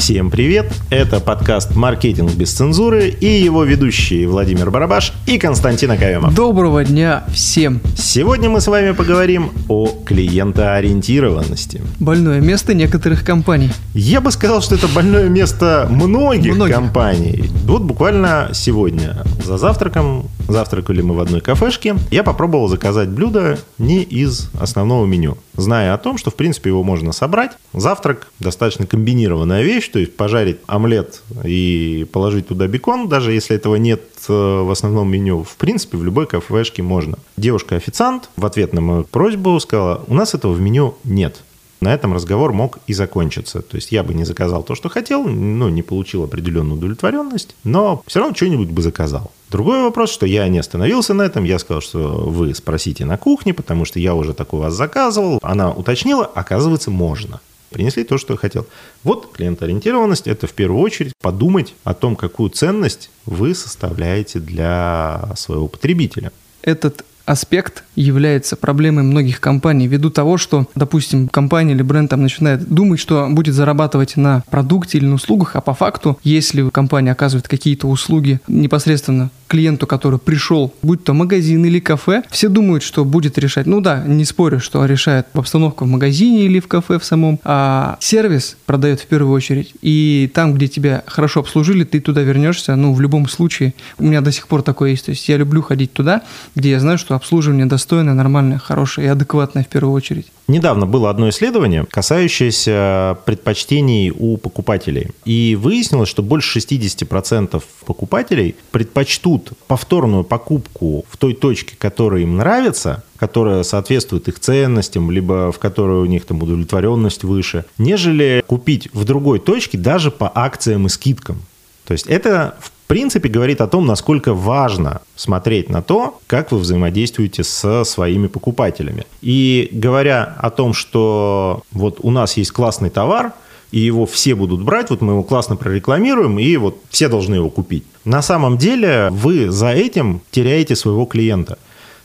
Всем привет! Это подкаст «Маркетинг без цензуры» и его ведущие Владимир Барабаш и Константин Акаемов. Доброго дня всем! Сегодня мы с вами поговорим о клиентоориентированности. Больное место некоторых компаний. Я бы сказал, что это больное место многих, многих. компаний. Вот буквально сегодня за завтраком, завтракали мы в одной кафешке, я попробовал заказать блюдо не из основного меню, зная о том, что в принципе его можно собрать. Завтрак достаточно комбинированная вещь, то есть пожарить омлет и положить туда бекон, даже если этого нет э, в основном меню, в принципе, в любой кафешке можно. Девушка-официант в ответ на мою просьбу сказала, у нас этого в меню нет. На этом разговор мог и закончиться. То есть я бы не заказал то, что хотел, ну, не получил определенную удовлетворенность, но все равно что-нибудь бы заказал. Другой вопрос, что я не остановился на этом, я сказал, что вы спросите на кухне, потому что я уже так у вас заказывал. Она уточнила, оказывается, можно принесли то, что хотел. Вот клиентоориентированность – это в первую очередь подумать о том, какую ценность вы составляете для своего потребителя. Этот аспект является проблемой многих компаний ввиду того, что, допустим, компания или бренд там начинает думать, что будет зарабатывать на продукте или на услугах, а по факту, если компания оказывает какие-то услуги непосредственно клиенту, который пришел, будь то магазин или кафе, все думают, что будет решать. Ну да, не спорю, что решает обстановка в магазине или в кафе в самом, а сервис продает в первую очередь. И там, где тебя хорошо обслужили, ты туда вернешься, ну, в любом случае. У меня до сих пор такое есть. То есть я люблю ходить туда, где я знаю, что обслуживание достойное, нормальное, хорошее и адекватное в первую очередь. Недавно было одно исследование, касающееся предпочтений у покупателей. И выяснилось, что больше 60% покупателей предпочтут повторную покупку в той точке, которая им нравится, которая соответствует их ценностям, либо в которой у них там удовлетворенность выше, нежели купить в другой точке даже по акциям и скидкам. То есть это в принципе говорит о том, насколько важно смотреть на то, как вы взаимодействуете со своими покупателями. И говоря о том, что вот у нас есть классный товар, и его все будут брать, вот мы его классно прорекламируем, и вот все должны его купить. На самом деле вы за этим теряете своего клиента.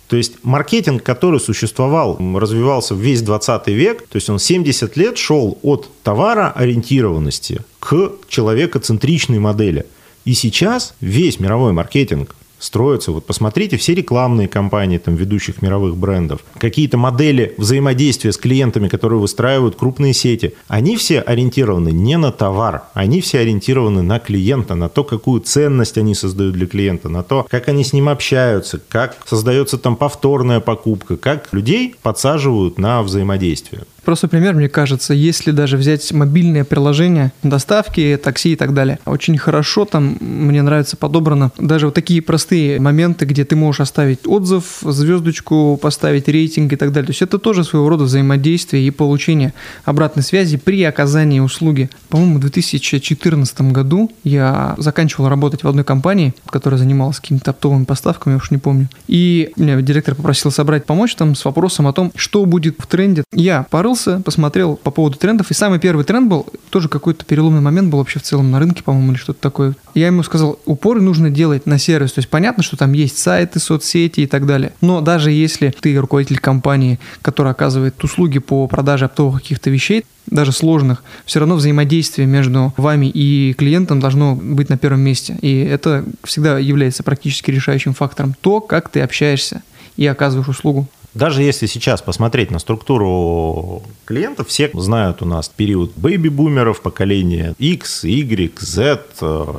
То есть маркетинг, который существовал, развивался весь 20 век, то есть он 70 лет шел от товара ориентированности к человекоцентричной модели. И сейчас весь мировой маркетинг строится. Вот посмотрите все рекламные кампании там, ведущих мировых брендов, какие-то модели взаимодействия с клиентами, которые выстраивают крупные сети, они все ориентированы не на товар, они все ориентированы на клиента, на то, какую ценность они создают для клиента, на то, как они с ним общаются, как создается там повторная покупка, как людей подсаживают на взаимодействие. Просто пример, мне кажется, если даже взять мобильное приложение, доставки, такси и так далее, очень хорошо там, мне нравится подобрано, даже вот такие простые моменты, где ты можешь оставить отзыв, звездочку, поставить рейтинг и так далее. То есть это тоже своего рода взаимодействие и получение обратной связи при оказании услуги. По-моему, в 2014 году я заканчивал работать в одной компании, которая занималась какими-то оптовыми поставками, я уж не помню. И меня директор попросил собрать, помочь там с вопросом о том, что будет в тренде. Я порылся порылся, посмотрел по поводу трендов, и самый первый тренд был, тоже какой-то переломный момент был вообще в целом на рынке, по-моему, или что-то такое. Я ему сказал, упор нужно делать на сервис, то есть понятно, что там есть сайты, соцсети и так далее, но даже если ты руководитель компании, которая оказывает услуги по продаже оптовых каких-то вещей, даже сложных, все равно взаимодействие между вами и клиентом должно быть на первом месте. И это всегда является практически решающим фактором. То, как ты общаешься и оказываешь услугу. Даже если сейчас посмотреть на структуру клиентов, все знают у нас период бэйби-бумеров, поколение X, Y, Z,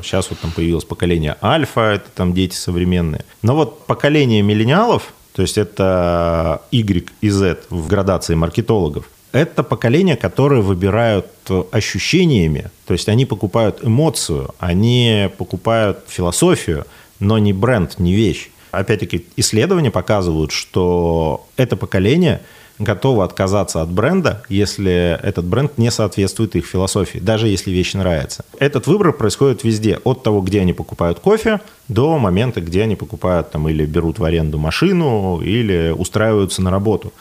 сейчас вот там появилось поколение Альфа, это там дети современные. Но вот поколение миллениалов, то есть это Y и Z в градации маркетологов, это поколение, которое выбирают ощущениями, то есть они покупают эмоцию, они покупают философию, но не бренд, не вещь опять-таки, исследования показывают, что это поколение готово отказаться от бренда, если этот бренд не соответствует их философии, даже если вещь нравится. Этот выбор происходит везде, от того, где они покупают кофе, до момента, где они покупают там или берут в аренду машину, или устраиваются на работу.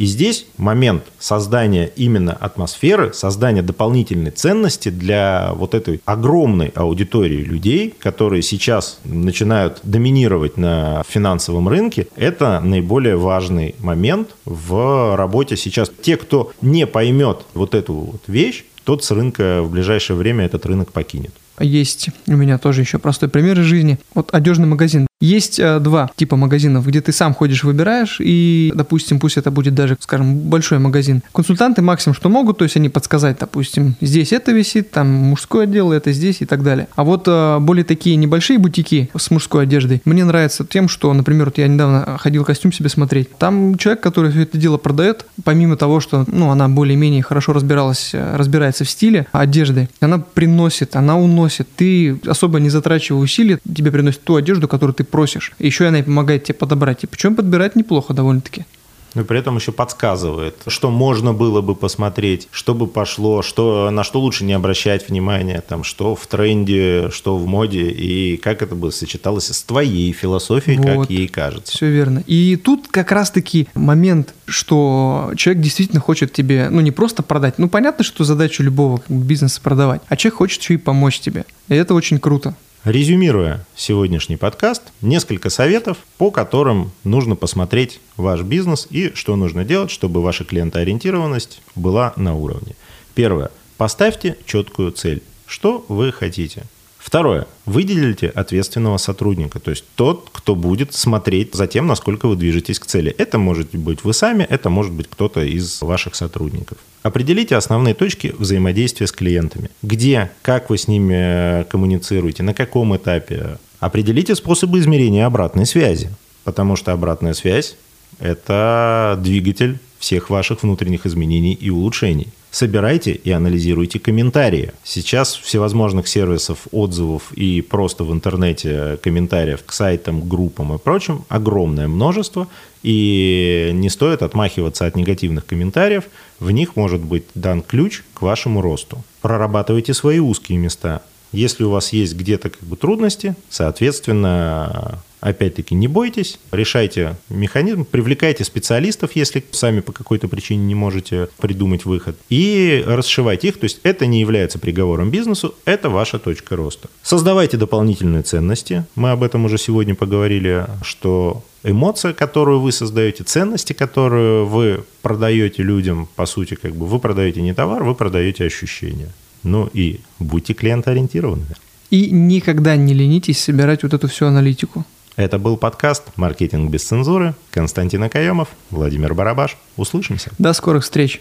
И здесь момент создания именно атмосферы, создания дополнительной ценности для вот этой огромной аудитории людей, которые сейчас начинают доминировать на финансовом рынке, это наиболее важный момент в работе сейчас. Те, кто не поймет вот эту вот вещь, тот с рынка в ближайшее время этот рынок покинет. Есть у меня тоже еще простой пример из жизни. Вот одежный магазин. Есть э, два типа магазинов, где ты сам ходишь, выбираешь, и, допустим, пусть это будет даже, скажем, большой магазин. Консультанты максимум что могут, то есть они подсказать, допустим, здесь это висит, там мужской отдел, это здесь и так далее. А вот э, более такие небольшие бутики с мужской одеждой мне нравится тем, что, например, вот я недавно ходил костюм себе смотреть. Там человек, который все это дело продает, помимо того, что, ну, она более-менее хорошо разбиралась, э, разбирается в стиле одежды, она приносит, она уносит. Ты особо не затрачивая усилий, тебе приносит ту одежду, которую ты просишь. Еще она и помогает тебе подобрать. И причем подбирать неплохо довольно-таки. Но при этом еще подсказывает, что можно было бы посмотреть, что бы пошло, что, на что лучше не обращать внимания, там, что в тренде, что в моде, и как это бы сочеталось с твоей философией, вот. как ей кажется. Все верно. И тут как раз-таки момент, что человек действительно хочет тебе, ну, не просто продать, ну, понятно, что задача любого бизнеса продавать, а человек хочет еще и помочь тебе. И это очень круто. Резюмируя сегодняшний подкаст, несколько советов, по которым нужно посмотреть ваш бизнес и что нужно делать, чтобы ваша клиентоориентированность была на уровне. Первое. Поставьте четкую цель. Что вы хотите? Второе. Выделите ответственного сотрудника, то есть тот, кто будет смотреть за тем, насколько вы движетесь к цели. Это может быть вы сами, это может быть кто-то из ваших сотрудников. Определите основные точки взаимодействия с клиентами. Где, как вы с ними коммуницируете, на каком этапе. Определите способы измерения обратной связи, потому что обратная связь – это двигатель всех ваших внутренних изменений и улучшений. Собирайте и анализируйте комментарии. Сейчас всевозможных сервисов отзывов и просто в интернете комментариев к сайтам, группам и прочим огромное множество. И не стоит отмахиваться от негативных комментариев. В них может быть дан ключ к вашему росту. Прорабатывайте свои узкие места. Если у вас есть где-то как бы трудности, соответственно, Опять-таки, не бойтесь, решайте механизм, привлекайте специалистов, если сами по какой-то причине не можете придумать выход, и расшивайте их. То есть это не является приговором бизнесу, это ваша точка роста. Создавайте дополнительные ценности. Мы об этом уже сегодня поговорили, что эмоция, которую вы создаете, ценности, которую вы продаете людям, по сути, как бы вы продаете не товар, вы продаете ощущения. Ну и будьте клиентоориентированными. И никогда не ленитесь собирать вот эту всю аналитику. Это был подкаст «Маркетинг без цензуры». Константин Акаемов, Владимир Барабаш. Услышимся. До скорых встреч.